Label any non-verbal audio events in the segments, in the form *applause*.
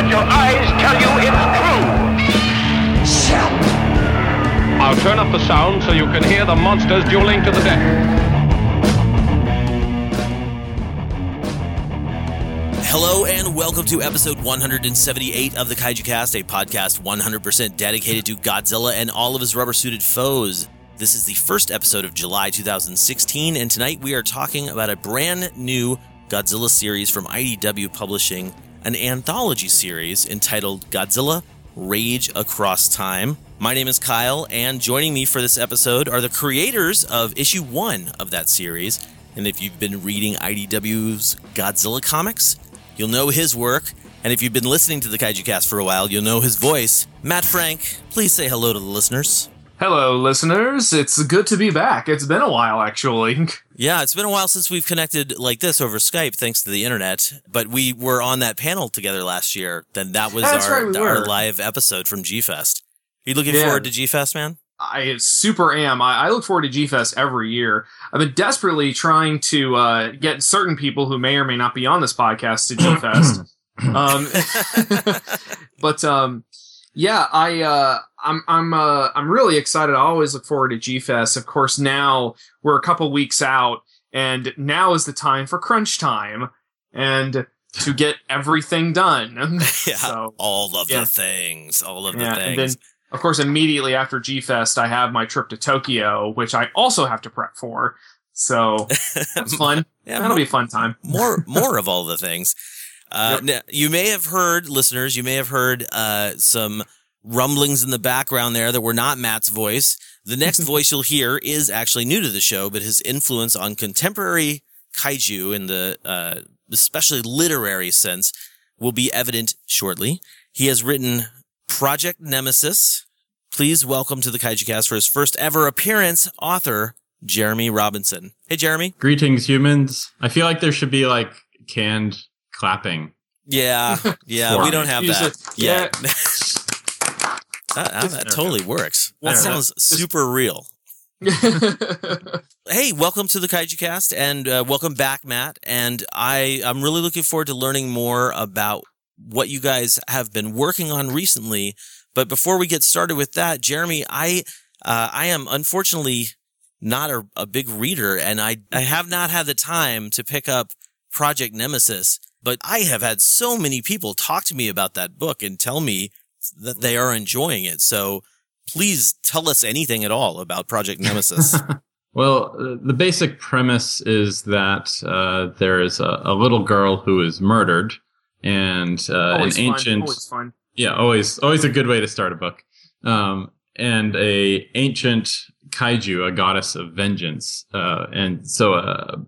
But your eyes tell you it's true. I'll turn up the sound so you can hear the monsters dueling to the death. Hello and welcome to episode 178 of the Kaiju Cast, a podcast 100% dedicated to Godzilla and all of his rubber suited foes. This is the first episode of July 2016, and tonight we are talking about a brand new Godzilla series from IDW Publishing, an anthology series entitled Godzilla Rage Across Time. My name is Kyle, and joining me for this episode are the creators of issue one of that series. And if you've been reading IDW's Godzilla comics, you'll know his work. And if you've been listening to the Kaiju Cast for a while, you'll know his voice. Matt Frank, please say hello to the listeners. Hello, listeners. It's good to be back. It's been a while, actually. *laughs* Yeah, it's been a while since we've connected like this over Skype, thanks to the internet. But we were on that panel together last year. Then that was That's our, right, we our live episode from G Fest. Are you looking Yeah. forward to G Fest, man? I super am. I, I look forward to G Fest every year. I've been desperately trying to uh, get certain people who may or may not be on this podcast to G Fest. *clears throat* um, *laughs* but um, yeah, I uh, I'm I'm uh, I'm really excited. I always look forward to G Fest. Of course, now we're a couple weeks out, and now is the time for crunch time and to get *laughs* everything done. *laughs* Yeah, So, all of yeah. the things, all of yeah, the things. and then of course immediately after G Fest, I have my trip to Tokyo, which I also have to prep for. So that's *laughs* fun. Yeah, That'll be a fun time. more more of all the things. Uh, now, you may have heard, listeners, you may have heard uh, some rumblings in the background there that were not Matt's voice. The next *laughs* voice you'll hear is actually new to the show, but his influence on contemporary kaiju in the uh, especially literary sense will be evident shortly. He has written Project Nemesis. Please welcome to the Kaiju Cast for his first ever appearance, author Jeremy Robinson. Hey, Jeremy. Greetings, humans. I feel like there should be like canned clapping. Yeah, *laughs* yeah, we don't have Use that it. *laughs* that, that- that totally works. That There. sounds super real. *laughs* Hey, welcome to the Kaiju Cast, and uh, welcome back, Matt. And I, I'm really looking forward to learning more about what you guys have been working on recently. But before we get started with that, Jeremy, I, uh, I am unfortunately not a, a big reader, and I, I have not had the time to pick up Project Nemesis. But I have had so many people talk to me about that book and tell me that they are enjoying it. So please tell us anything at all about Project Nemesis. *laughs* Well, uh, the basic premise is that uh, there is a, a little girl who is murdered, and uh, an always fun. ancient Always fun. yeah, always always a good way to start a book. Um, and a ancient kaiju, a goddess of vengeance, uh, and so a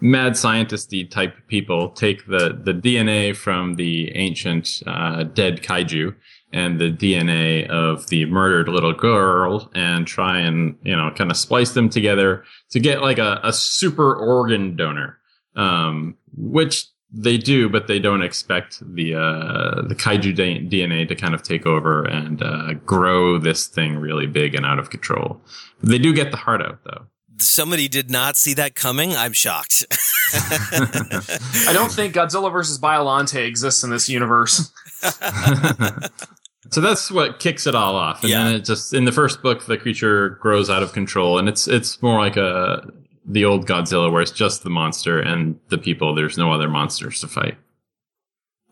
mad scientisty type people take the the DNA from the ancient uh, dead kaiju and the DNA of the murdered little girl and try and you know kind of splice them together to get like a, a super organ donor, um, which they do, but they don't expect the uh, the kaiju da- DNA to kind of take over and uh, grow this thing really big and out of control. They do get the heart out though. somebody did not see that coming. I'm shocked. *laughs* I don't think Godzilla versus Biolante exists in this universe. *laughs* so that's what kicks it all off, and Yeah. then it just in the first book the creature grows out of control, and it's it's more like a the old Godzilla where it's just the monster and the people. There's no other monsters to fight.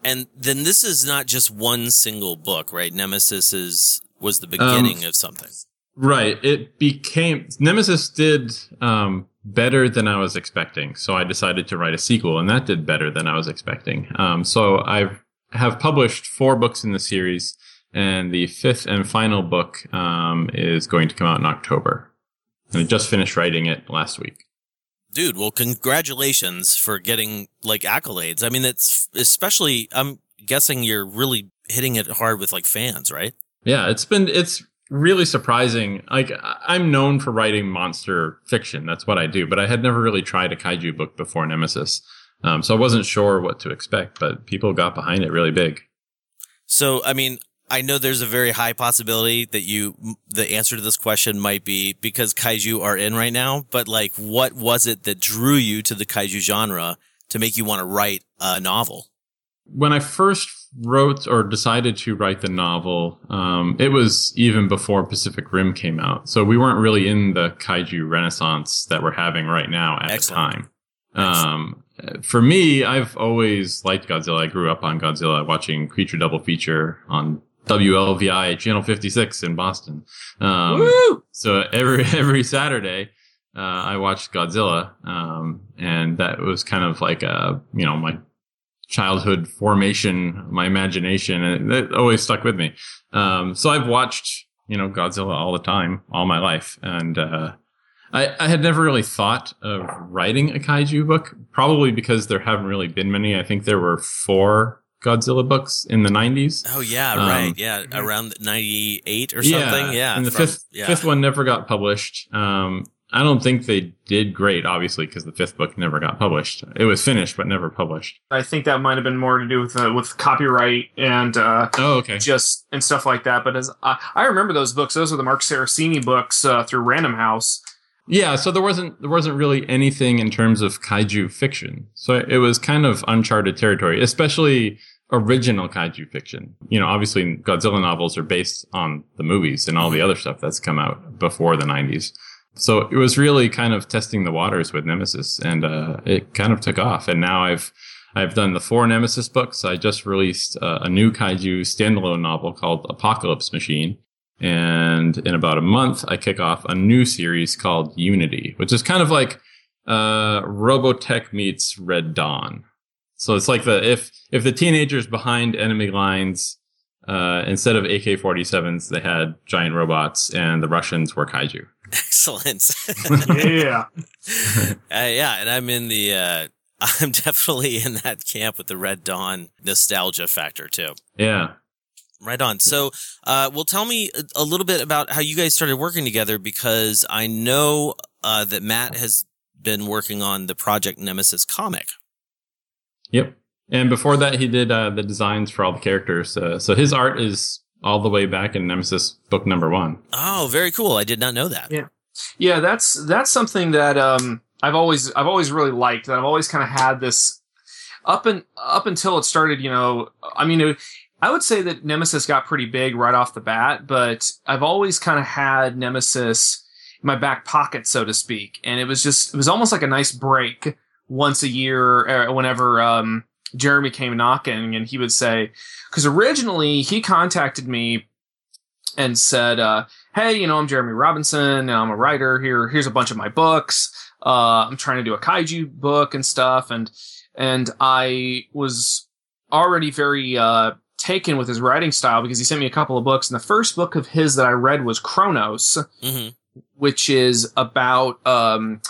and then this is not just one single book, right? Nemesis is was the beginning Um, of something. Right. It became Nemesis did um, better than I was expecting, so I decided to write a sequel, and that did better than I was expecting. Um, so I have published four books in the series, and the fifth and final book um, is going to come out in October. And I just finished writing it last week. Dude, well, congratulations for getting like accolades. I mean, it's especially, I'm guessing you're really hitting it hard with like fans, right? Yeah, it's been it's really surprising. Like I'm known for writing monster fiction. That's what I do, but I had never really tried a kaiju book before Nemesis. Um, so I wasn't sure what to expect, but people got behind it really big. So, I mean, I know there's a very high possibility that you, the answer to this question might be because kaiju are in right now, but like, what was it that drew you to the kaiju genre to make you want to write a novel? When I first wrote or decided to write the novel, um, it was even before Pacific Rim came out. So we weren't really in the kaiju renaissance that we're having right now at Excellent. the time. Um, for me, I've always liked Godzilla. I grew up on Godzilla, watching Creature Double Feature on WLVI Channel 56 in Boston. Um, so every *laughs* every Saturday, uh, I watched Godzilla, um, and that was kind of like a you know my childhood formation, my imagination, and it always stuck with me. Um, so I've watched you know Godzilla all the time, all my life, and uh, I, I had never really thought of writing a kaiju book, probably because there haven't really been many. I think there were four Godzilla books in the 90s. Oh yeah, Um, right. Yeah, around 98 or something. Yeah. and the from- fifth yeah. fifth one never got published. Um, I don't think they did great, obviously, because the fifth book never got published. It was finished but never published. I think that might have been more to do with uh, with copyright and uh, Oh, okay. just and stuff like that. But as I, I remember those books, those are the Marc Cerasini books uh, through Random House. Yeah, so there wasn't there wasn't really anything in terms of kaiju fiction. So it was kind of uncharted territory, especially original kaiju fiction. You know, obviously Godzilla novels are based on the movies and all the other stuff that's come out before the 90s. So it was really kind of testing the waters with Nemesis and uh, it kind of took off and now I've I've done the four Nemesis books. I just released uh, a new kaiju standalone novel called Apocalypse Machine. And in about a month, I kick off a new series called Unity, which is kind of like uh, Robotech meets Red Dawn. So it's like the if if the teenagers behind enemy lines uh, instead of AK-47s, they had giant robots, and the Russians were kaiju. *laughs* Excellent. Yeah, *laughs* Uh, yeah, and I'm in the. Uh, *laughs* I'm definitely in that camp with the Red Dawn nostalgia factor too. Yeah. Right on. So, uh, well, tell me a, a little bit about how you guys started working together because I know uh, that Matt has been working on the Project Nemesis comic. Yep. And before that, he did uh, the designs for all the characters. Uh, so his art is all the way back in Nemesis book number one. Oh, very cool. I did not know that. Yeah. yeah. That's that's something that um, I've always I've always really liked. That I've always kind of had this up and up until it started. You know, I mean, it, I would say that Nemesis got pretty big right off the bat, but I've always kind of had Nemesis in my back pocket, so to speak. And it was just, it was almost like a nice break once a year, uh, whenever, um, Jeremy came knocking and he would say, cause originally he contacted me and said, uh, Hey, you know, I'm Jeremy Robinson. I'm a writer here. Here's a bunch of my books. Uh, I'm trying to do a kaiju book and stuff. And, and I was already very, uh, taken with his writing style because he sent me a couple of books. And the first book of his that I read was Kronos, hmm which is about um,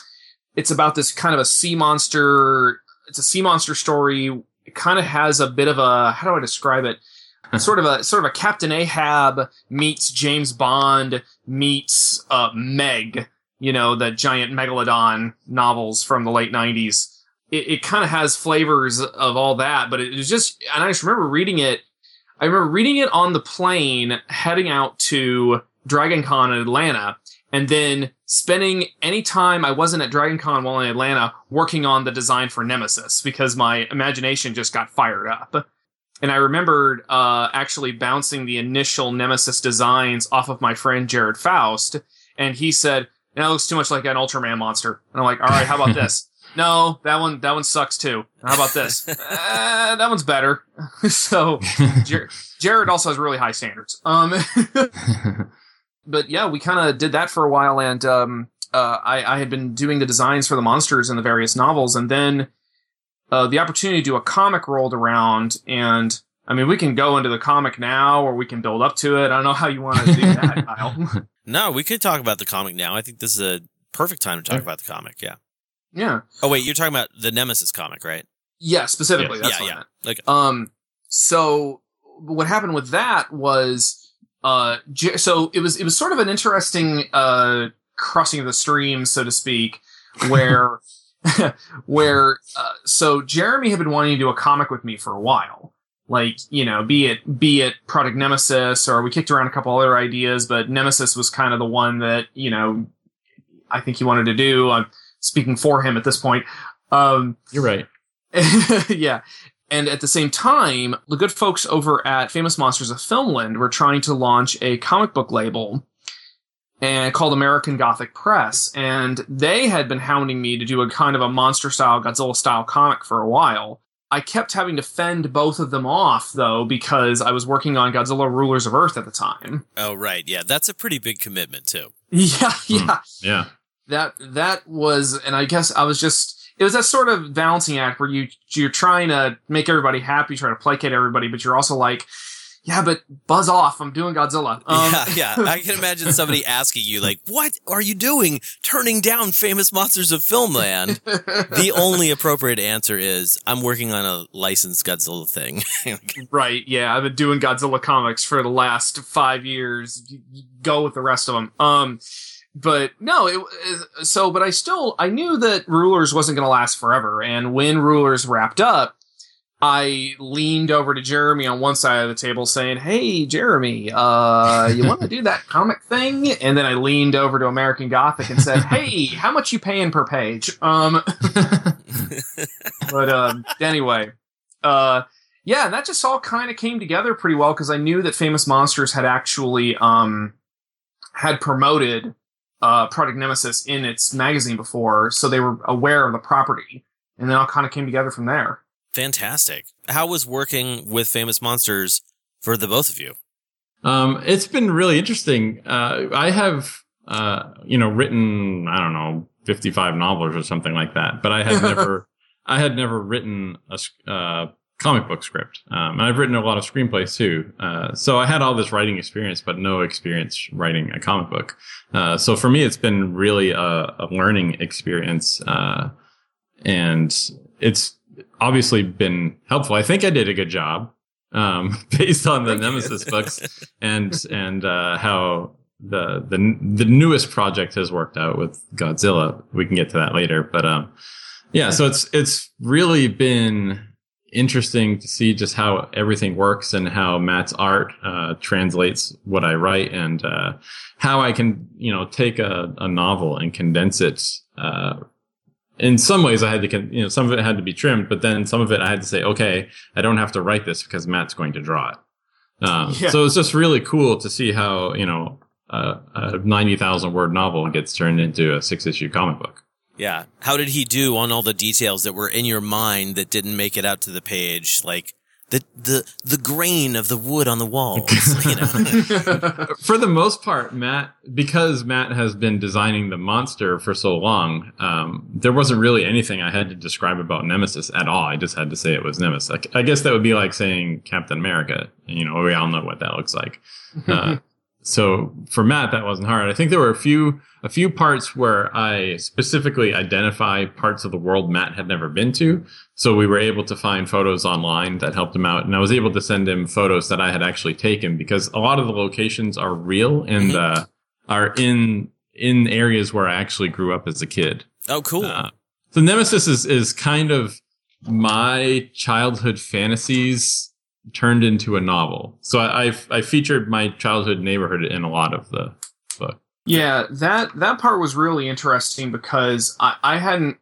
it's about this kind of a sea monster. It's a sea monster story. It kind of has a bit of a how do I describe it? sort of a sort of a Captain Ahab meets James Bond meets uh, Meg. You know the giant megalodon novels from the late '90s. It, it kind of has flavors of all that, but it was just and I just remember reading it. I remember reading it on the plane heading out to Dragon Con in Atlanta and then spending any time I wasn't at Dragon Con while in Atlanta working on the design for Nemesis because my imagination just got fired up. And I remembered uh, actually bouncing the initial Nemesis designs off of my friend Jared Faust, and he said, "That looks too much like an Ultraman monster." And I'm like, "All right, how about *laughs* this?" No, that one that one sucks too. How about this? uh, *laughs* that one's better. *laughs* so *laughs* Jer- Jared also has really high standards. Um, but yeah, we kind of did that for a while, and um, uh, I, I had been doing the designs for the monsters in the various novels, and then uh, the opportunity to do a comic rolled around, and I mean, we can go into the comic now, or we can build up to it. I don't know how you want to do that, Kyle. No, we could talk about the comic now. I think this is a perfect time to talk about the comic. Yeah. Yeah, Oh wait, you're talking about the Nemesis comic, right? yeah, specifically. Yeah, yeah. meant. Like, Um, so what happened with that was, uh, so it was, it was sort of an interesting, uh, crossing of the streams, so to speak, *laughs* where, *laughs* where, uh, so Jeremy had been wanting to do a comic with me for a while. Like, you know, be it, be it Project Nemesis, or we kicked around a couple other ideas, but Nemesis was kind of the one that, you know, I think he wanted to do. I'm speaking for him at this point. Um, You're right. *laughs* yeah. And at the same time, the good folks over at Famous Monsters of Filmland were trying to launch a comic book label and called American Gothic Press. And they had been hounding me to do a kind of a monster style, Godzilla style comic for a while. I kept having to fend both of them off though, because I was working on Godzilla Rulers of Earth at the time. Oh, right. Yeah, that's a pretty big commitment too. *laughs* Yeah, yeah. Yeah. That that was and i guess i was just it was that sort of balancing act where you you're trying to make everybody happy try to placate everybody but you're also like yeah but buzz off i'm doing godzilla um, yeah, yeah. I can imagine somebody *laughs* asking you, like, "What are you doing? Turning down famous monsters of filmland?" the only appropriate answer is, "I'm working on a licensed Godzilla thing." *laughs* right yeah i've been doing godzilla comics for the last five years go with the rest of them um but no it so but i still i knew that rulers wasn't going to last forever and when rulers wrapped up I leaned over to Jeremy on one side of the table saying, Hey, Jeremy, uh, you want to *laughs* do that comic thing? And then I leaned over to American Gothic and said, Hey, *laughs* how much you paying per page? Um, but, um, anyway, uh, yeah, and that just all kind of came together pretty well because I knew that Famous Monsters had actually, um, had promoted, uh, Project Nemesis in its magazine before, so they were aware of the property. And then all kind of came together from there. Fantastic. How was working with famous monsters for the both of you? Um, it's been really interesting. Uh, I have, uh, you know, written, I don't know, 55 novels or something like that, but I had *laughs* never, I had never written a uh, comic book script. Um, and I've written a lot of screenplays too. Uh, so I had all this writing experience, but no experience writing a comic book. Uh, so for me, it's been really a, a learning experience. Uh, and it's obviously been helpful. I think I did a good job um, *laughs* based on the *laughs* Nemesis books and and uh, how the the the newest project has worked out with Godzilla. We can get to that later, but um, yeah. So it's it's really been interesting to see just how everything works and how Matt's art uh, translates what I write and uh, how I can you know take a, a novel and condense it. Uh, in some ways I had to, con- you know, some of it had to be trimmed, but then some of it I had to say, okay, I don't have to write this because Matt's going to draw it. Um, Yeah. So it's just really cool to see how, you know, uh, a 90,000 word novel gets turned into a six issue comic book. Yeah. How did he do on all the details that were in your mind that didn't make it out to the page? Like the the the grain of the wood on the walls. you know. *laughs* For the most part, Matt, because Matt has been designing the monster for so long, um, there wasn't really anything I had to describe about Nemesis at all. I just had to say it was Nemesis. I, I guess that would be like saying Captain America. You know, we all know what that looks like. Uh, *laughs* so for Matt, that wasn't hard. I think there were a few a few parts where I specifically identify parts of the world Matt had never been to. So we were able to find photos online that helped him out, and I was able to send him photos that I had actually taken because a lot of the locations are real and uh, are in in areas where I actually grew up as a kid. Oh, cool. Uh, so Nemesis is is kind of my childhood fantasies turned into a novel. So I I, I featured my childhood neighborhood in a lot of the book. Yeah, that that part was really interesting because I, I hadn't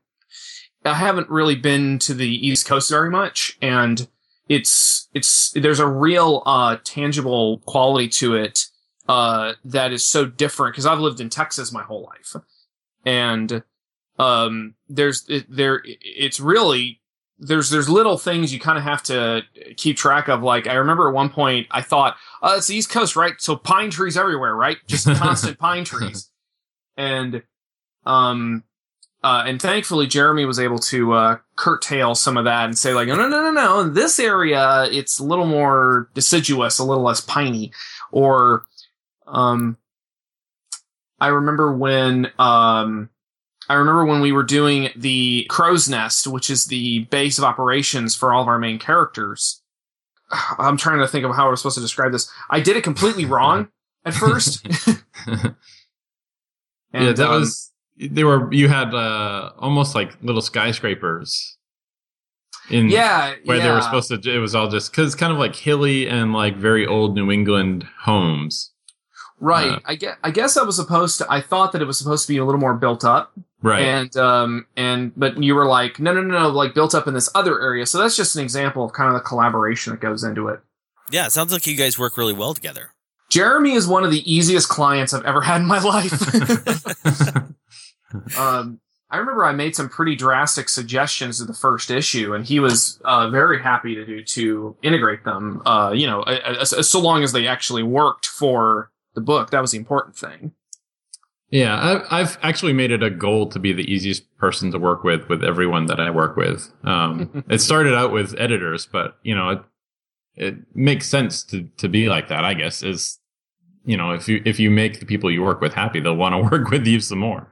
I haven't really been to the East Coast very much, and it's it's there's a real uh, tangible quality to it uh, that is so different because I've lived in Texas my whole life, and um, there's it, there it's really there's there's little things you kind of have to keep track of. Like I remember at one point I thought, "Oh, it's the East Coast, right? So pine trees everywhere, right? Just *laughs* constant pine trees." And um, uh, and thankfully Jeremy was able to uh, curtail some of that and say like, "No, no, no, no, no. In this area, it's a little more deciduous, a little less piney." Or, um, I remember when um. I remember when we were doing the Crow's Nest, which is the base of operations for all of our main characters. *sighs* I'm trying to think of how I was supposed to describe this. I did it completely wrong at *laughs* first. yeah, that um, was they were you had uh almost like little skyscrapers in yeah where they were supposed to it was all just because it's kind of like hilly and like very old new england homes right. uh, I guess I guess I was supposed to. I thought that it was supposed to be a little more built up, right and um and but you were like no no no no like built up in this other area. So that's just an example of kind of the collaboration that goes into it. Yeah, it sounds like you guys work really well together. Jeremy is one of the easiest clients I've ever had in my life. *laughs* *laughs* um, I remember I made some pretty drastic suggestions to the first issue, and he was uh, very happy to do to integrate them. Uh, you know, so long as they actually worked for the book, that was the important thing. yeah I, i've actually made it a goal to be the easiest person to work with with everyone that i work with um *laughs* it started out with editors but you know it it makes sense to to be like that i guess is you know if you if you make the people you work with happy they'll want to *laughs* work with you some more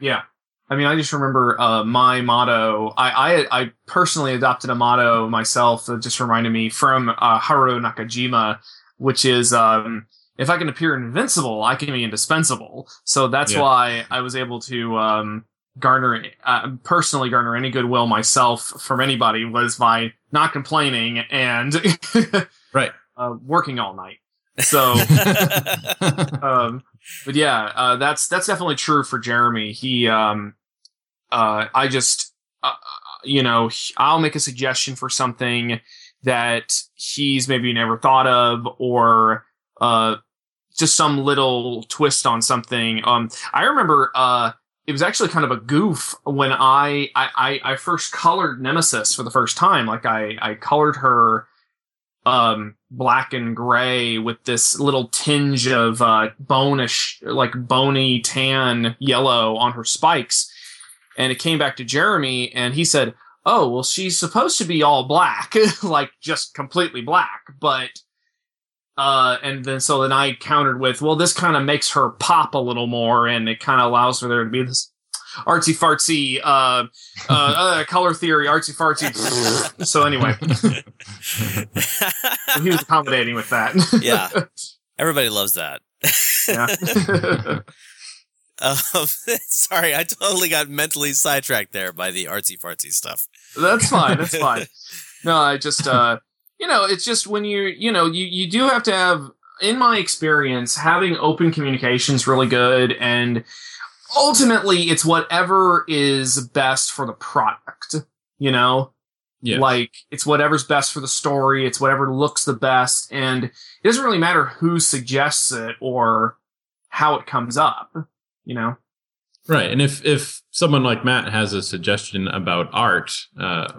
Yeah. I mean, I just remember uh, my motto. I, I I personally adopted a motto myself that just reminded me from uh, Haruo Nakajima, which is um, if I can appear invincible, I can be indispensable. So that's Yeah. why I was able to um, garner uh, personally garner any goodwill myself from anybody was by not complaining and *laughs* right uh, working all night. So *laughs* um, but yeah, uh, that's that's definitely true for Jeremy. He, um, uh, I just, uh, you know, I'll make a suggestion for something that he's maybe never thought of, or uh, just some little twist on something. Um, I remember, uh, it was actually kind of a goof when I, I, I, I first colored Nemesis for the first time. Like I, I colored her um black and gray with this little tinge of uh bonish like bony tan yellow on her spikes and it came back to jeremy and he said oh well she's supposed to be all black *laughs* like just completely black but uh and then so then i countered with well this kind of makes her pop a little more and it kind of allows for there to be this artsy fartsy uh, uh, *laughs* uh color theory artsy fartsy so anyway *laughs* so he was accommodating with that. yeah, *laughs* everybody loves that. yeah. Um, sorry, I totally got mentally sidetracked there by the artsy fartsy stuff. that's fine. That's fine. No, I just, uh, you know, it's just when you, you know, you, you do have to have, in my experience, having open communication is really good. And ultimately, it's whatever is best for the product, you know? yeah Like it's whatever's best for the story. It's whatever looks the best, and it doesn't really matter who suggests it or how it comes up. You know, Right. And if if someone like Matt has a suggestion about art, uh,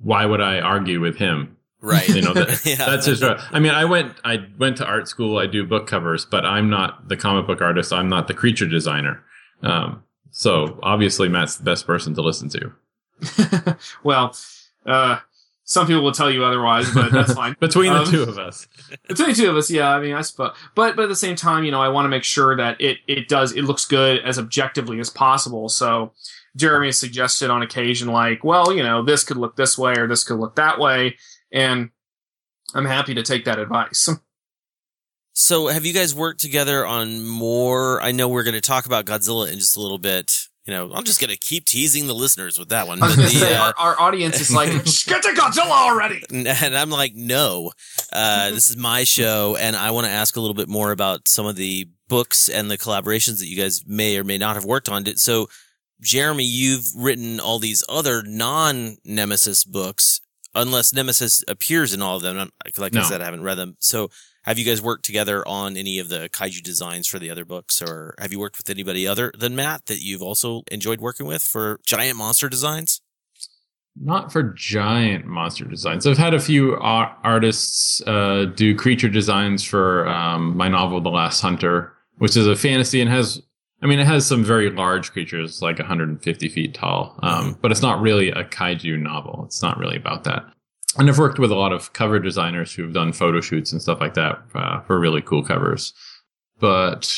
why would I argue with him? Right. You know, that, *laughs* Yeah. that's his. I mean, I went I went to art school. I do book covers, but I'm not the comic book artist. I'm not the creature designer. Um, so obviously, Matt's the best person to listen to. *laughs* well, uh, some people will tell you otherwise, but that's fine. *laughs* Between the Um, two of us, Between the two of us, yeah. I mean, I suppose, but but at the same time, you know, I want to make sure that it it does it looks good as objectively as possible. So Jeremy has suggested on occasion, like, well, you know, this could look this way or this could look that way, and I'm happy to take that advice. *laughs* So, have you guys worked together on more? I know we're going to talk about Godzilla in just a little bit. You know, I'm just going to keep teasing the listeners with that one. *laughs* But the, say uh, our, our audience is like, *laughs* get to Godzilla already. and I'm like, no, uh, this is my show, and I want to ask a little bit more about some of the books and the collaborations that you guys may or may not have worked on. So, Jeremy, you've written all these other non-Nemesis books, unless Nemesis appears in all of them. Like I said, I haven't read them. So, have you guys worked together on any of the kaiju designs for the other books, or have you worked with anybody other than Matt that you've also enjoyed working with for giant monster designs? not for giant monster designs. I've had a few ar- artists uh, do creature designs for um, my novel, The Last Hunter, which is a fantasy and has. I mean, it has some very large creatures, like 150 feet tall, um, but it's not really a kaiju novel. It's not really about that. And I've worked with a lot of cover designers who've done photo shoots and stuff like that uh, for really cool covers. But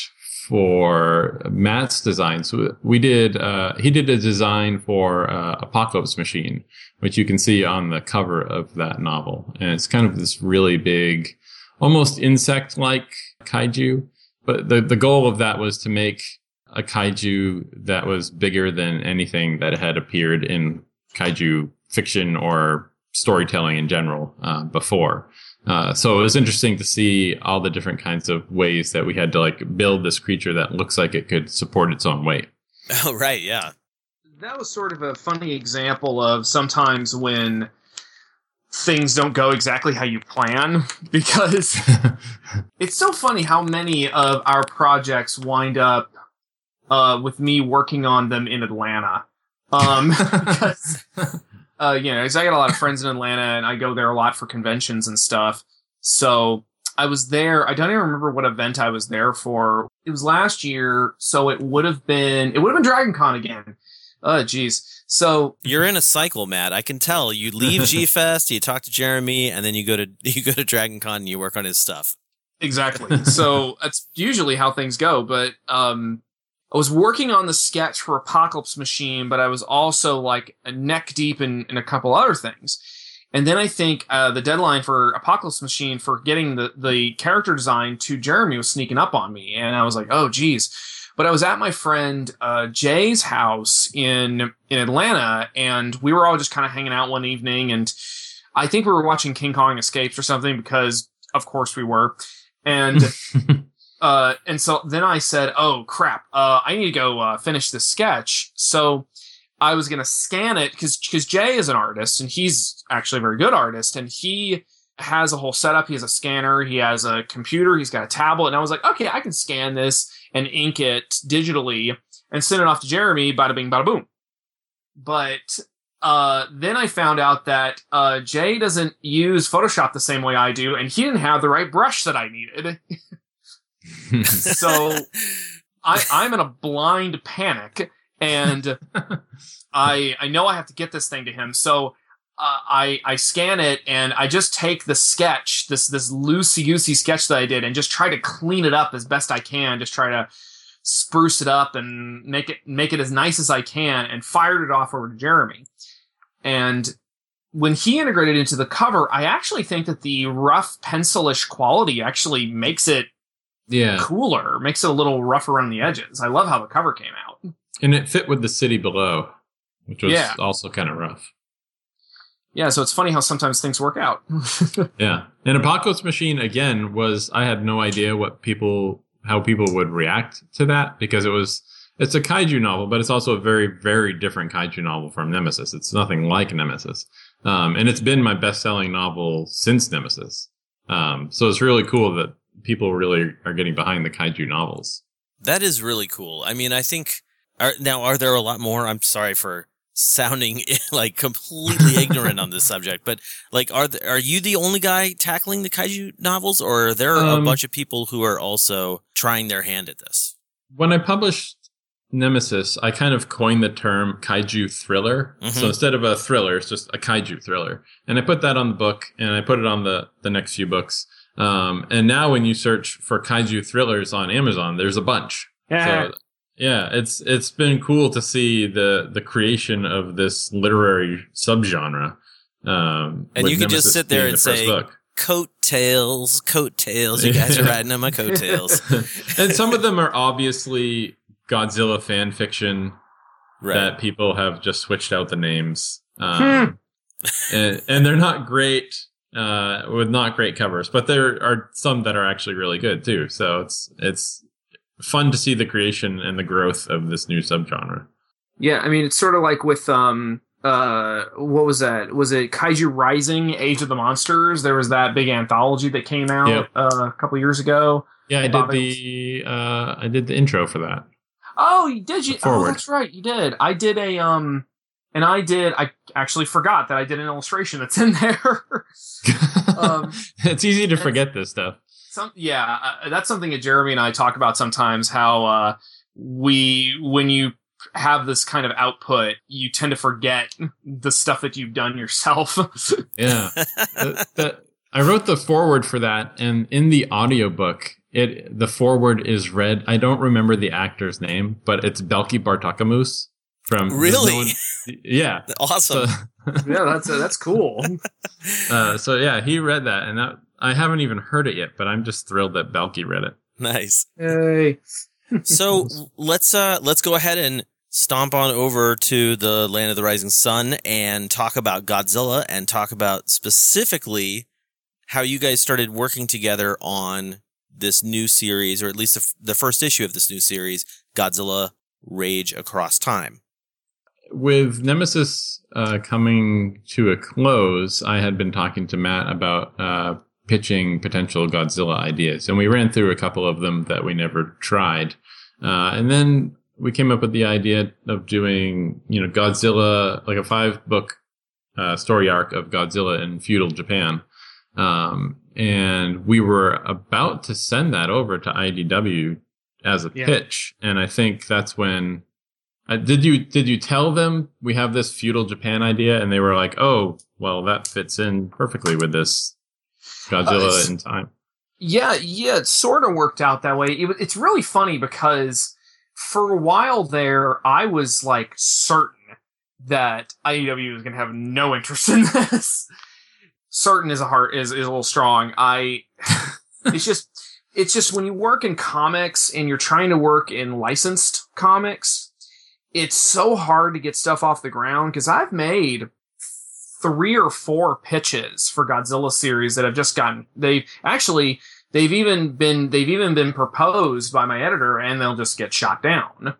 for Matt's designs, we did, uh, he did a design for uh, Apocalypse Machine, which you can see on the cover of that novel. And it's kind of this really big, almost insect like kaiju. But the, the goal of that was to make a kaiju that was bigger than anything that had appeared in kaiju fiction or storytelling in general uh, before. Uh, so it was interesting to see all the different kinds of ways that we had to like build this creature that looks like it could support its own weight. *laughs* Oh, right. Yeah. That was sort of a funny example of sometimes when things don't go exactly how you plan *laughs* because *laughs* it's so funny how many of our projects wind up uh, with me working on them in Atlanta. Um, *laughs* because, uh, you know, because I got a lot of friends in Atlanta and I go there a lot for conventions and stuff. So I was there. I don't even remember what event I was there for. It was last year, so it would have been it would have been Dragon Con again. Oh, geez. So You're in a cycle, Matt. I can tell. You leave *laughs* G Fest, you talk to Jeremy, and then you go to *laughs* you go to Dragon Con and you work on his stuff. Exactly. so that's usually how things go. But um, I was working on the sketch for Apocalypse Machine, but I was also like neck deep in, in a couple other things. And then I think uh, the deadline for Apocalypse Machine for getting the, the character design to Jeremy was sneaking up on me. And I was like, oh, geez. But I was at my friend uh, Jay's house in in Atlanta, and we were all just kind of hanging out one evening. And I think we were watching King Kong Escapes or something because, of course, we were. And *laughs* uh, and so then I said, "Oh crap! Uh, I need to go uh, finish this sketch." So I was gonna scan it because because Jay is an artist and he's actually a very good artist, and he has a whole setup. He has a scanner, he has a computer, he's got a tablet, and I was like, "Okay, I can scan this and ink it digitally and send it off to Jeremy." Bada bing, bada boom. But uh, then I found out that uh, Jay doesn't use Photoshop the same way I do, and he didn't have the right brush that I needed. *laughs* so I, I'm in a blind panic, and *laughs* I I know I have to get this thing to him. So uh, I I scan it, and I just take the sketch, this this loosey goosey sketch that I did, and just try to clean it up as best I can. Just try to spruce it up and make it make it as nice as I can, and fired it off over to Jeremy. And when he integrated into the cover, I actually think that the rough pencilish quality actually makes it Yeah. cooler, makes it a little rougher around the edges. I love how the cover came out. And it fit with the city below, which was Yeah. also kind of rough. Yeah, so it's funny how sometimes things work out. *laughs* Yeah. And Apocalypse Machine again was I had no idea what people how people would react to that because it was it's a kaiju novel, but it's also a very, very different kaiju novel from Nemesis. It's nothing like Nemesis. Um, and it's been my best selling novel since Nemesis. Um, so it's really cool that people really are getting behind the kaiju novels. That is really cool. I mean, I think are, now are there a lot more? I'm sorry for sounding *laughs* like completely *laughs* ignorant on this subject, but like, are the, are you the only guy tackling the kaiju novels, or are there a Um, bunch of people who are also trying their hand at this? when I published Nemesis, I kind of coined the term kaiju thriller. Mhm. So instead of a thriller, it's just a kaiju thriller. And I put that on the book and I put it on the, the next few books. Um, and now when you search for kaiju thrillers on Amazon, there's a bunch. So, yeah, it's, it's been cool to see the, the creation of this literary subgenre. Um, And with you could just sit there and the first say, book. Coattails, coattails. You guys are riding on my coattails. *laughs* and some of them are obviously Godzilla fan fiction Right. that people have just switched out the names. Um, and, and they're not great, uh, with not great covers, but there are some that are actually really good too. So it's, it's fun to see the creation and the growth of this new subgenre. yeah, I mean, it's sort of like with um, uh, what was that? Was it Kaiju Rising: Age of the Monsters? There was that big anthology that came out Yep. uh, a couple years ago. Yeah, I did the, uh, I did the intro for that. Oh, you did you? Oh, that's right, you did. I did a um, and I did. I actually forgot that I did an illustration that's in there. *laughs* Um, it's easy to forget this stuff. Some, yeah, uh, that's something that Jeremy and I talk about sometimes. How uh, we, when you have this kind of output, you tend to forget the stuff that you've done yourself. *laughs* Yeah. the, the, I wrote the forward for that, and in the audiobook, it the forward is read. I don't remember the actor's name, but it's Belky Bartakamus from Really? yeah. *laughs* Awesome. So, *laughs* yeah, that's uh, that's cool. *laughs* uh, so yeah, he read that, and that, I haven't even heard it yet, but I'm just thrilled that Belky read it. nice. Yay. So let's uh let's go ahead and stomp on over to the land of the rising sun and talk about Godzilla and talk about specifically how you guys started working together on this new series, or at least the, f- the first issue of this new series, Godzilla Rage Across Time. With Nemesis uh, coming to a close, I had been talking to Matt about uh, pitching potential Godzilla ideas, and we ran through a couple of them that we never tried, uh, and then we came up with the idea of doing, you know, Godzilla like a five book uh, story arc of Godzilla in feudal Japan. Um, and we were about to send that over to IDW as a Yeah. pitch, and I think that's when uh, did you did you tell them we have this feudal Japan idea, and they were like, "Oh, well, that fits in perfectly with this Godzilla it's- in time." Yeah, yeah, it sort of worked out that way. It, it's really funny because for a while there, I was like certain that IDW was going to have no interest in *laughs* this. certain is a heart is is a little strong. I *laughs* it's just it's just when you work in comics and you're trying to work in licensed comics, it's so hard to get stuff off the ground because I've made three or four pitches for Godzilla series that have just gotten they actually they've even been they've even been proposed by my editor and they'll just get shot down.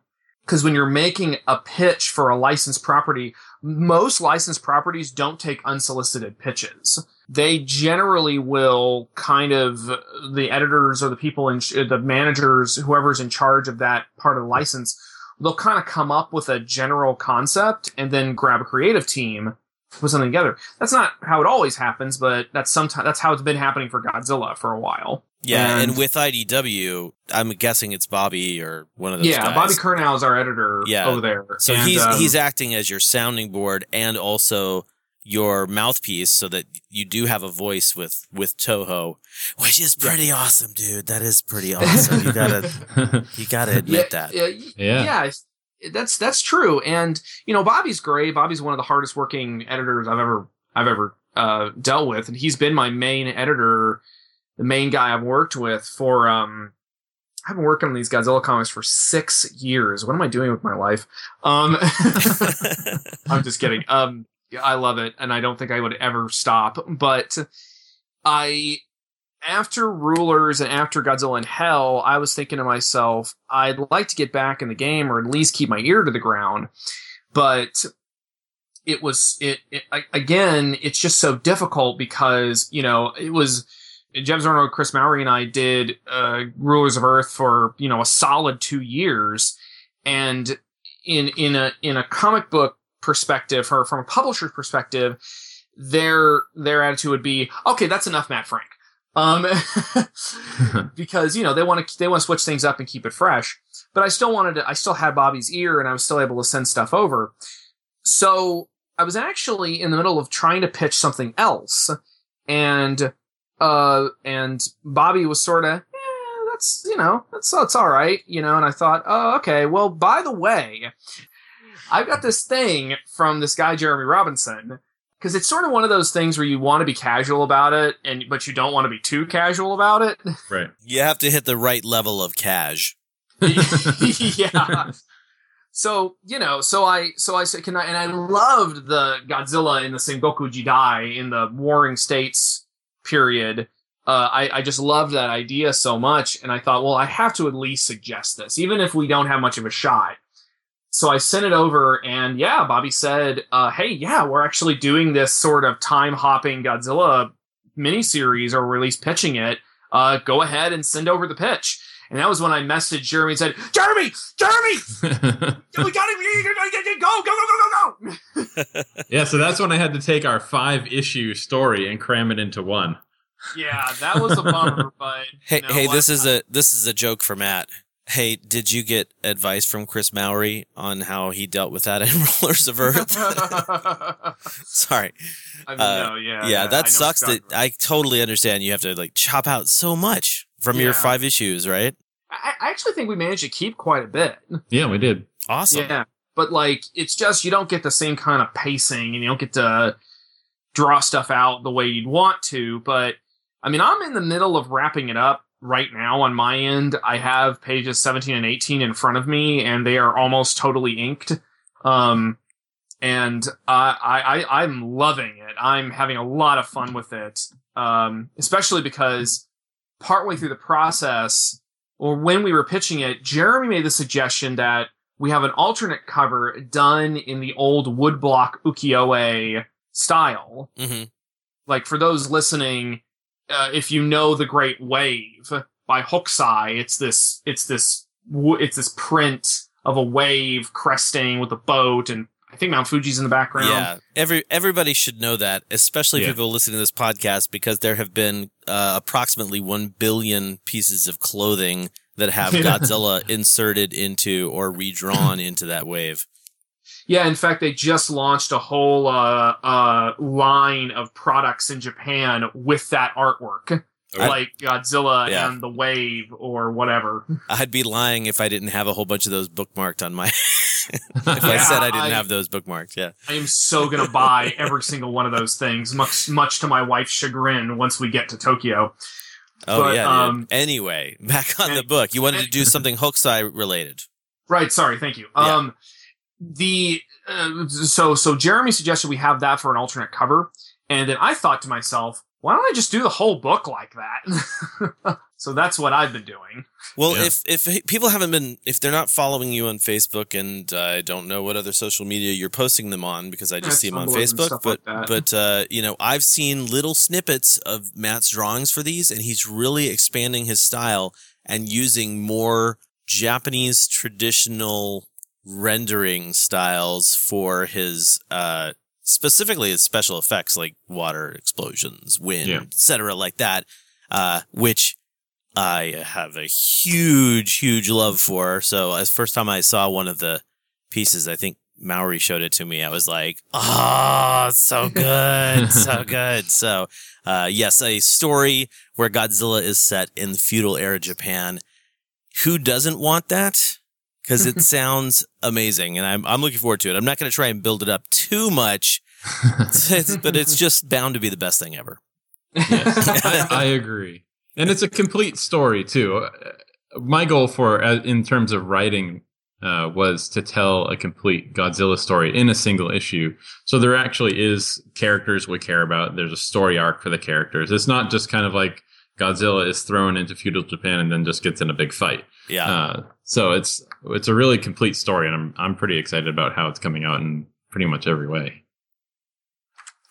Because when you're making a pitch for a licensed property most licensed properties don't take unsolicited pitches. They generally will kind of the editors or the people in the managers whoever's in charge of that part of the license they'll kind of come up with a general concept and then grab a creative team put something together. That's not how it always happens, but that's sometimes that's how it's been happening for Godzilla for a while. Yeah, and, And- with IDW, I'm guessing it's Bobby or one of those yeah, guys. Bobby Curnow is our editor Yeah. over there. So And, he's um, he's acting as your sounding board and also your mouthpiece, so that you do have a voice with with Toho, which is pretty awesome, dude. That is pretty awesome. you gotta *laughs* you gotta admit yeah, that. Yeah, Yeah. yeah, that's that's true. And you know, Bobby's great. Bobby's one of the hardest working editors I've ever I've ever uh, dealt with, and he's been my main editor, the main guy I've worked with for. um I've been working on these Godzilla comics for six years. What am I doing with my life? Um, *laughs* I'm just kidding. Um, I love it, and I don't think I would ever stop. But I, after Rulers and after Godzilla in Hell, I was thinking to myself, I'd like to get back in the game, or at least keep my ear to the ground. But it was it, it again. It's just so difficult because you know it was. Jeff Zornow, Chris Mowry, and I did uh, Rulers of Earth for you know a solid two years, and in in a in a comic book perspective or from a publisher's perspective, their their attitude would be, okay, that's enough, Matt Frank. Um, *laughs* *laughs* because you know they want to they want to switch things up and keep it fresh. But I still wanted to. I still had Bobby's ear, and I was still able to send stuff over. So I was actually in the middle of trying to pitch something else, and uh, and Bobby was sort of, eh, that's you know, that's that's all right, you know. And I thought, oh, okay. Well, by the way, I've got this thing from this guy Jeremy Robinson because it's sort of one of those things where you want to be casual about it, and but you don't want to be too casual about it. *laughs* right. You have to hit the right level of cash. *laughs* yeah. So you know, so I so I said, can I? And I loved the Godzilla in the Sengoku Jidai in the Warring States period. Uh, I I just loved that idea so much, and I thought, well, I have to at least suggest this, even if we don't have much of a shot. So I sent it over, and yeah, Bobby said, uh, "Hey, yeah, we're actually doing this sort of time hopping Godzilla miniseries, or we're at least pitching it. Uh, go ahead and send over the pitch." And that was when I messaged Jeremy and said, "Jeremy, Jeremy, *laughs* we got him! Go, go, go, go, go, go!" *laughs* yeah, so that's when I had to take our five issue story and cram it into one. Yeah, that was a bummer, but Hey, you know hey, what? this is a this is a joke for Matt. Hey, did you get advice from Chris Mowry on how he dealt with that *laughs* in Rulers of Earth? *laughs* Sorry. I mean, Uh, no, yeah, yeah, that know sucks. That. I totally understand. You have to like chop out so much from your five issues, right? I, I actually think we managed to keep quite a bit. Yeah, we did. Awesome. Yeah. But like it's just you don't get the same kind of pacing and you don't get to draw stuff out the way you'd want to. But I mean I'm in the middle of wrapping it up right now on my end. I have pages 17 and 18 in front of me and they are almost totally inked. Um and I, I, I'm loving it. I'm having a lot of fun with it. Um, especially because partway through the process, or when we were pitching it, Jeremy made the suggestion that we have an alternate cover done in the old woodblock ukiyo-e style. hmm Like for those listening, uh, if you know the Great Wave by Hokusai, it's this, it's this, it's this print of a wave cresting with a boat, and I think Mount Fuji's in the background. Yeah, every everybody should know that, especially Yeah. people listening to this podcast, because there have been uh, approximately one billion pieces of clothing that have. *laughs* Godzilla inserted into or redrawn into that wave. Yeah, in fact, they just launched a whole uh, uh, line of products in Japan with that artwork, like Godzilla Yeah. and the Wave or whatever. I'd be lying if I didn't have a whole bunch of those bookmarked on my. *laughs* *laughs* if I said I didn't I- have those bookmarked, yeah. I am so gonna buy every single one of those things, much much to my wife's chagrin. Once we get to Tokyo, Oh But, yeah. um, anyway, *laughs* back on the book. You wanted to do something Hokusai related. right? Sorry, thank you. Yeah. Um, the uh, so so Jeremy suggested we have that for an alternate cover, and then I thought to myself, why don't I just do the whole book like that? *laughs* so that's what I've been doing. Well, Yeah. if if people haven't been, if they're not following you on Facebook, and I don't know what other social media you're posting them on because I just Yeah, see them on Facebook, but like but uh, you know, I've seen little snippets of Matt's drawings for these, and he's really expanding his style and using more Japanese traditional rendering styles for his uh specifically his special effects like water explosions wind Yeah. etc like that uh which i have a huge huge love for so as first time i saw one of the pieces i think Maori showed it to me. I was like, "Oh, so *laughs* good, so *laughs* good." So, uh, yes, a story where Godzilla is set in feudal era Japan. Who doesn't want that? Because it *laughs* sounds amazing, and I'm I'm looking forward to it. I'm not going to try and build it up too much, *laughs* *laughs* but it's just bound to be the best thing ever. I, I agree, and it's a complete story too. Uh, My goal for, uh, in terms of writing, uh, was to tell a complete Godzilla story in a single issue. So there actually is characters we care about. There's a story arc for the characters. It's not just kind of like Godzilla is thrown into feudal Japan and then just gets in a big fight. Yeah, Uh, so it's it's a really complete story, and I'm I'm pretty excited about how it's coming out in pretty much every way.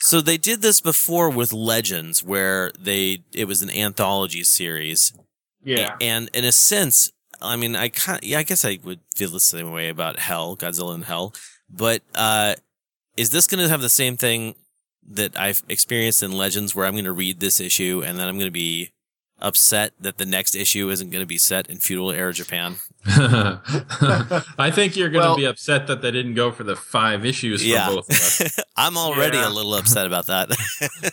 So they did this before with Legends, where they it was an anthology series, Yeah. and in a sense, I mean, I kind yeah, I guess I would feel the same way about Hell, Godzilla and Hell, but uh, is this going to have the same thing that I've experienced in Legends, where I'm going to read this issue and then I'm going to be upset that the next issue isn't going to be set in feudal era Japan? *laughs* I think you're going to Well- be upset that they didn't go for the five issues for Yeah. both of us. *laughs* I'm already Yeah. a little upset about that.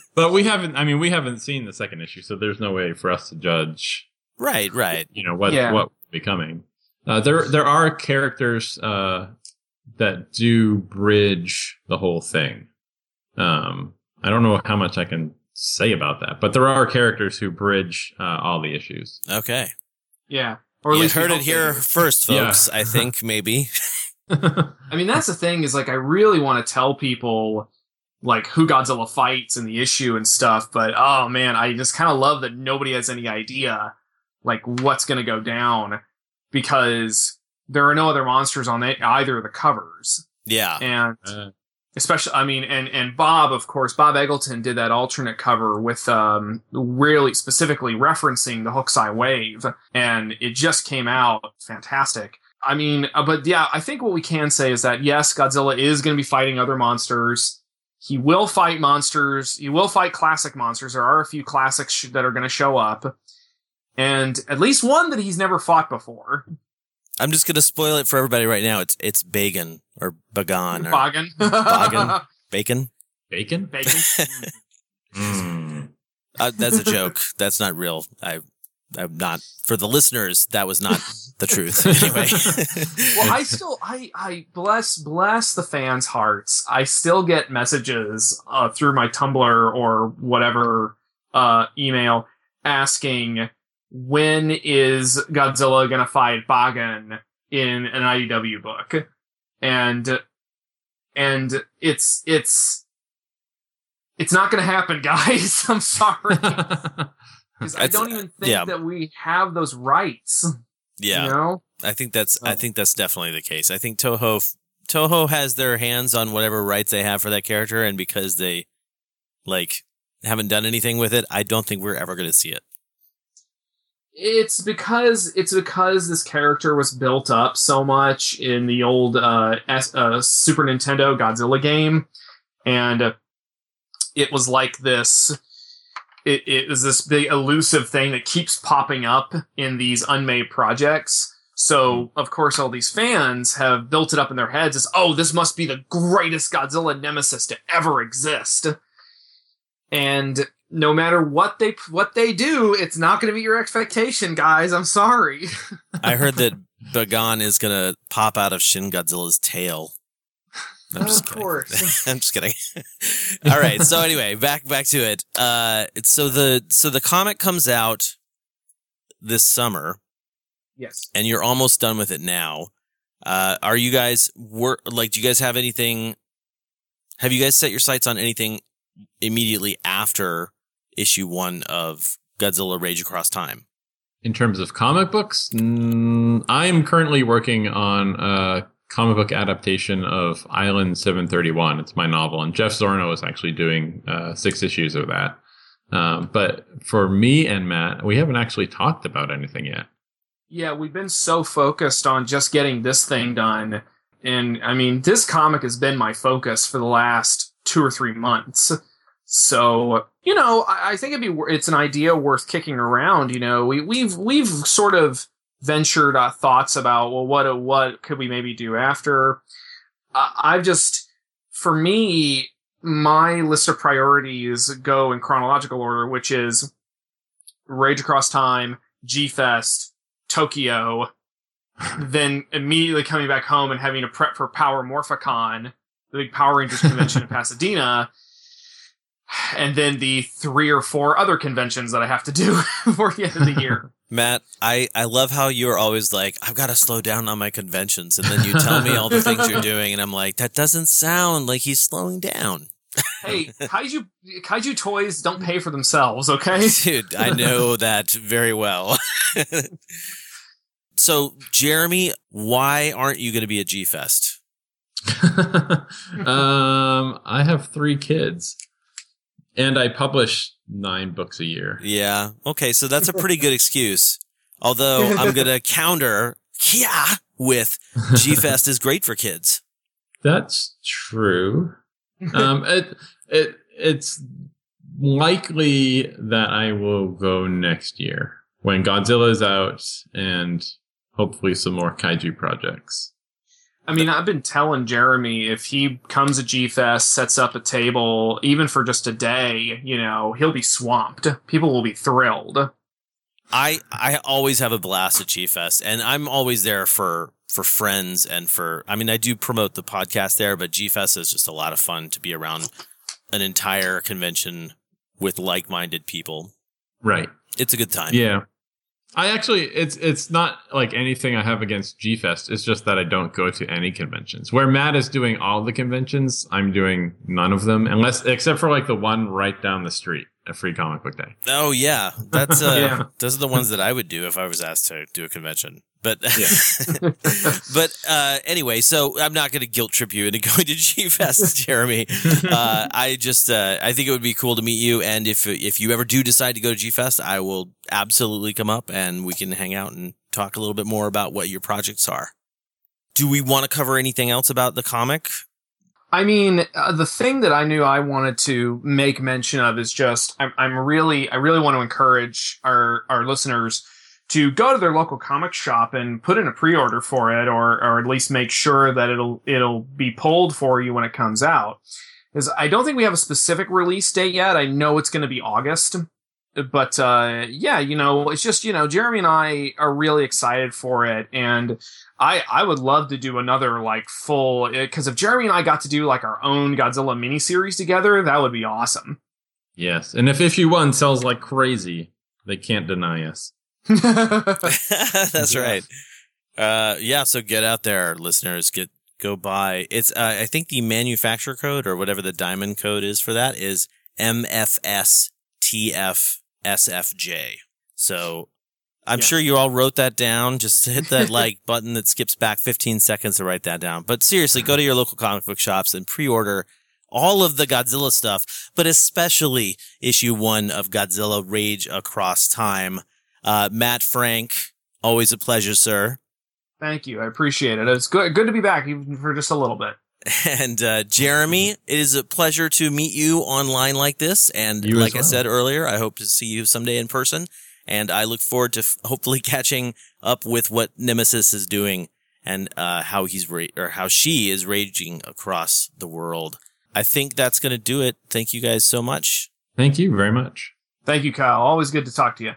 *laughs* But we haven't. I mean, we haven't seen the second issue, so there's no way for us to judge. right, right. You know what Yeah. what will be coming. Uh, there there are characters uh, that do bridge the whole thing. Um, I don't know how much I can say about that, but there are characters who bridge uh, all the issues. Okay. Yeah. Or you we heard it here do. first, Yeah. folks. I *laughs* think maybe. *laughs* I mean, that's the thing is like I really want to tell people like who Godzilla fights and the issue and stuff, but oh man, I just kind of love that nobody has any idea like what's going to go down because there are no other monsters on the, either of the covers, Yeah. and Uh, especially I mean, and and Bob, of course, Bob Eggleton did that alternate cover with um really specifically referencing the Hokusai wave, and it just came out fantastic. I mean, uh, but yeah, I think what we can say is that yes, Godzilla is going to be fighting other monsters. He will fight monsters. He will fight classic monsters. There are a few classics that are going to show up, and at least one that he's never fought before. I'm just gonna spoil it for everybody right now. It's it's Bagan or Bagan or Bagan. Bagan. *laughs* Bacon. bacon. Bacon. *laughs* Mm. Uh, that's a joke. that's not real. I I'm not for the listeners. That was not the truth. *laughs* anyway, well, I still, I, I bless, bless the fans' hearts. I still get messages uh, through my Tumblr or whatever uh, email asking when is Godzilla gonna fight Bagan in an IDW book, and and it's it's it's not gonna happen, *laughs* guys. I'm sorry. *laughs* Because I don't even think yeah. that we have those rights. yeah, You know? I think that's I Oh. think that's definitely the case. I think Toho Toho has their hands on whatever rights they have for that character, and because they like haven't done anything with it, I don't think we're ever going to see it. It's because it's because this character was built up so much in the old uh, S- uh, Super Nintendo Godzilla game, and uh, it was like this. It, it was this big elusive thing that keeps popping up in these unmade projects. So of course, all these fans have built it up in their heads as, "Oh, this must be the greatest Godzilla nemesis to ever exist." And no matter what they what they do, it's not going to meet your expectation, guys. I'm sorry. *laughs* I heard that Bagan is going to pop out of Shin Godzilla's tail. I'm just of course. *laughs* I'm just kidding. *laughs* All right. So anyway, back back to it. Uh, so the so the comic comes out this summer, yes. and you're almost done with it now. Uh, are you guys work like? Do you guys have anything? Have you guys set your sights on anything immediately after issue one of Godzilla Rage Across Time? In terms of comic books, mm, I am currently working on a comic book adaptation of Island 731. It's my novel, and Jeff Zornow is actually doing uh, six issues of that. Um, but for me and Matt, we haven't actually talked about anything yet. Yeah, we've been so focused on just getting this thing done. And I mean, this comic has been my focus for the last two or three months. So, you know, I, I think it'd be, it's an idea worth kicking around. You know, we, we've, we've sort of ventured uh, thoughts about, well, what, what could we maybe do after? I I've just, for me, my list of priorities go in chronological order, which is Rage Across Time, G Fest, Tokyo, then immediately coming back home and having to prep for Power Morphicon, the big Power Rangers convention in *laughs* Pasadena, and then the three or four other conventions that I have to do *laughs* before the end of the year. *laughs* Matt, I, I love how you're always like, I've got to slow down on my conventions. And then you tell me all the *laughs* things you're doing. And I'm like, that doesn't sound like he's slowing down. hey, kaiju kaiju toys don't pay for themselves, okay? Dude, I know that very well. so, Jeremy, why aren't you going to be at G Fest? um, I have three kids, and I publish nine books a year. Yeah. Okay. So that's a pretty good excuse. Although I'm going *laughs* to counter yeah with G Fest is great for kids. That's true. Um, *laughs* it it it's likely that I will go next year when Godzilla's out and hopefully some more kaiju projects. I mean, I've been telling Jeremy if he comes to G Fest, sets up a table, even for just a day, you know, he'll be swamped. People will be thrilled. I I always have a blast at G Fest, and I'm always there for for friends and for. I mean, I do promote the podcast there, but G Fest is just a lot of fun to be around an entire convention with like minded people. Right. It's a good time. Yeah. I actually it's it's not like anything I have against G Fest. It's just that I don't go to any conventions. Where Matt is doing all the conventions, I'm doing none of them unless except for like the one right down the street, a free comic book day. Oh yeah, that's uh, *laughs* Yeah. those are the ones that I would do if I was asked to do a convention. But *laughs* Yeah. *laughs* but uh, anyway, so I'm not going to guilt trip you into going to G Fest, Jeremy. Uh, I just uh, I think it would be cool to meet you, and if if you ever do decide to go to G Fest, I will absolutely come up and we can hang out and talk a little bit more about what your projects are. Do we want to cover anything else about the comic? I mean, uh, the thing that I knew I wanted to make mention of is just I'm, I'm really I really want to encourage our our listeners to go to their local comic shop and put in a pre-order for it, or or at least make sure that it'll it'll be pulled for you when it comes out. Because I don't think we have a specific release date yet. I know it's going to be August, but uh, yeah, you know, it's just you know, Jeremy and I are really excited for it, and I I would love to do another like full because if Jeremy and I got to do like our own Godzilla miniseries together, that would be awesome. Yes, and if issue one sells like crazy, they can't deny us. *laughs* *laughs* That's right. Uh, yeah. So get out there, listeners. Get go buy. It's uh, I think the manufacturer code or whatever the diamond code is for that is MFSTFSFJ. So I'm Yeah. sure you all wrote that down. Just *laughs* hit that like *laughs* button that skips back 15 seconds to write that down. But seriously, go to your local comic book shops and pre-order all of the Godzilla stuff, but especially issue one of Godzilla Rage Across Time. Uh, Matt Frank, always a pleasure, sir. Thank you, I appreciate it. It's good good to be back even for just a little bit. *laughs* And uh, Jeremy, it is a pleasure to meet you online like this. And You as like I said earlier, I hope to see you someday in person. And I look forward to f- hopefully *laughs* catching up with what Nemesis is doing and uh, how he's ra- or how she is raging across the world. I think that's going to do it. Thank you guys so much. Thank you very much. Thank you, Kyle. Always good to talk to you.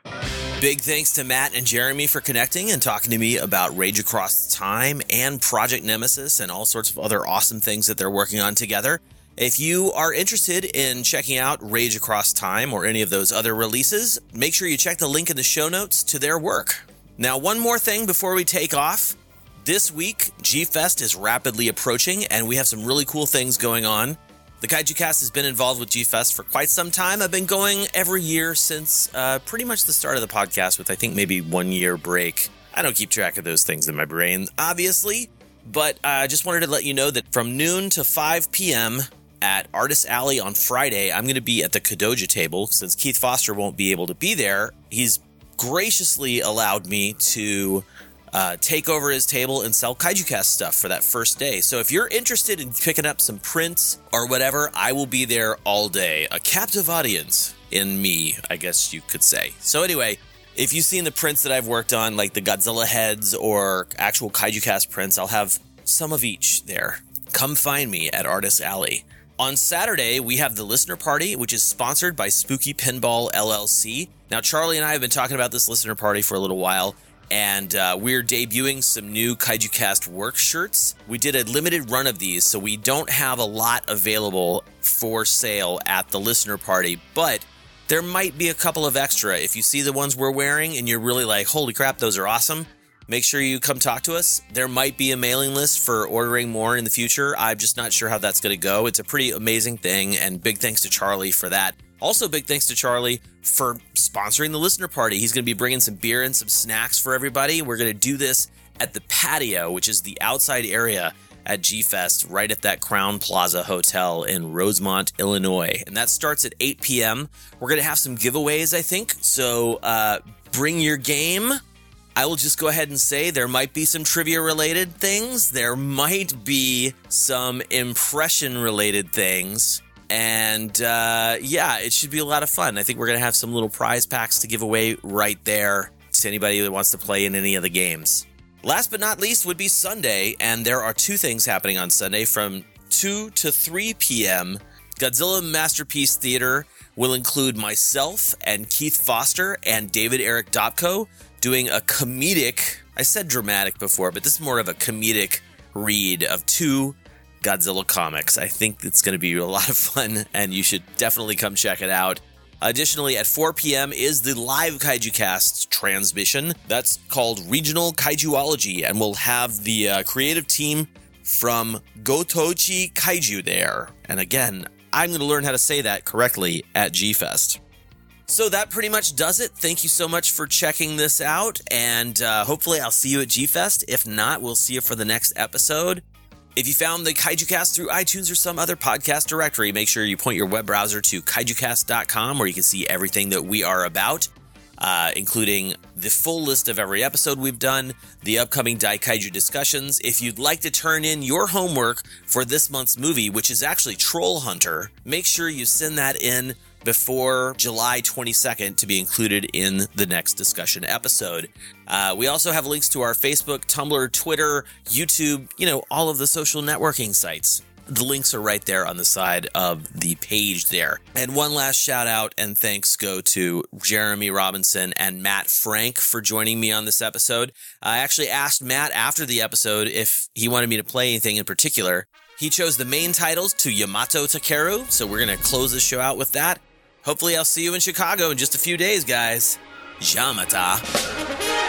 Big thanks to Matt and Jeremy for connecting and talking to me about Rage Across Time and Project Nemesis and all sorts of other awesome things that they're working on together. If you are interested in checking out Rage Across Time or any of those other releases, make sure you check the link in the show notes to their work. Now, one more thing before we take off. This week, G Fest is rapidly approaching, and we have some really cool things going on. The Kaiju Cast has been involved with G Fest for quite some time. I've been going every year since uh, pretty much the start of the podcast, with I think maybe one year break. I don't keep track of those things in my brain, obviously, but uh, I just wanted to let you know that from noon to 5 p.m. at Artist Alley on Friday, I'm going to be at the Kadoja table since Keith Foster won't be able to be there. He's graciously allowed me to uh, take over his table and sell Kaiju Cast stuff for that first day. So if you're interested in picking up some prints or whatever, I will be there all day. A captive audience in me, I guess you could say. So anyway, if you've seen the prints that I've worked on, like the Godzilla heads or actual Kaiju Cast prints, I'll have some of each there. Come find me at Artist Alley. On Saturday, we have the listener party, which is sponsored by Spooky Pinball LLC. Now, Charlie and I have been talking about this listener party for a little while, and uh, we're debuting some new Kaiju Cast work shirts. We did a limited run of these, so we don't have a lot available for sale at the listener party, but there might be a couple of extra. If you see the ones we're wearing and you're really like, holy crap, those are awesome, make sure you come talk to us. There might be a mailing list for ordering more in the future. I'm just not sure how that's going to go. It's a pretty amazing thing, and big thanks to Charlie for that. Also, big thanks to Charlie for sponsoring the listener party. He's going to be bringing some beer and some snacks for everybody. We're going to do this at the patio, which is the outside area at G Fest, right at that Crowne Plaza Hotel in Rosemont, Illinois. And that starts at 8 p.m. We're going to have some giveaways, I think. So uh, bring your game. I will just go ahead and say there might be some trivia related things. There might be some impression related things. And uh, yeah, it should be a lot of fun. I think we're going to have some little prize packs to give away right there to anybody that wants to play in any of the games. Last but not least would be Sunday, and there are two things happening on Sunday from 2 to 3 p.m. Godzilla Masterpiece Theater will include myself and Keith Foster and David Eric Dopko doing a comedic, I said dramatic before, but this is more of a comedic read of two Godzilla comics. I think it's going to be a lot of fun, and you should definitely come check it out. Additionally, at 4 p.m. is the live Kaiju Cast transmission. That's called Regional Kaijuology, and we'll have the uh, creative team from Gotochi Kaiju there. And again, I'm going to learn how to say that correctly at G Fest. So that pretty much does it. Thank you so much for checking this out, and uh, hopefully, I'll see you at G Fest. If not, we'll see you for the next episode. If you found the KaijuCast through iTunes or some other podcast directory, make sure you point your web browser to kaijucast.com where you can see everything that we are about, uh, including the full list of every episode we've done, the upcoming Daikaiju discussions. If you'd like to turn in your homework for this month's movie, which is actually Troll Hunter, make sure you send that in before July 22nd to be included in the next discussion episode. Uh, we also have links to our Facebook, Tumblr, Twitter, YouTube, you know, all of the social networking sites. The links are right there on the side of the page there. And one last shout out and thanks go to Jeremy Robinson and Matt Frank for joining me on this episode. I actually asked Matt after the episode if he wanted me to play anything in particular. He chose the main titles to Yamato Takeru, so we're going to close the show out with that. Hopefully, I'll see you in Chicago in just a few days, guys. Yamata.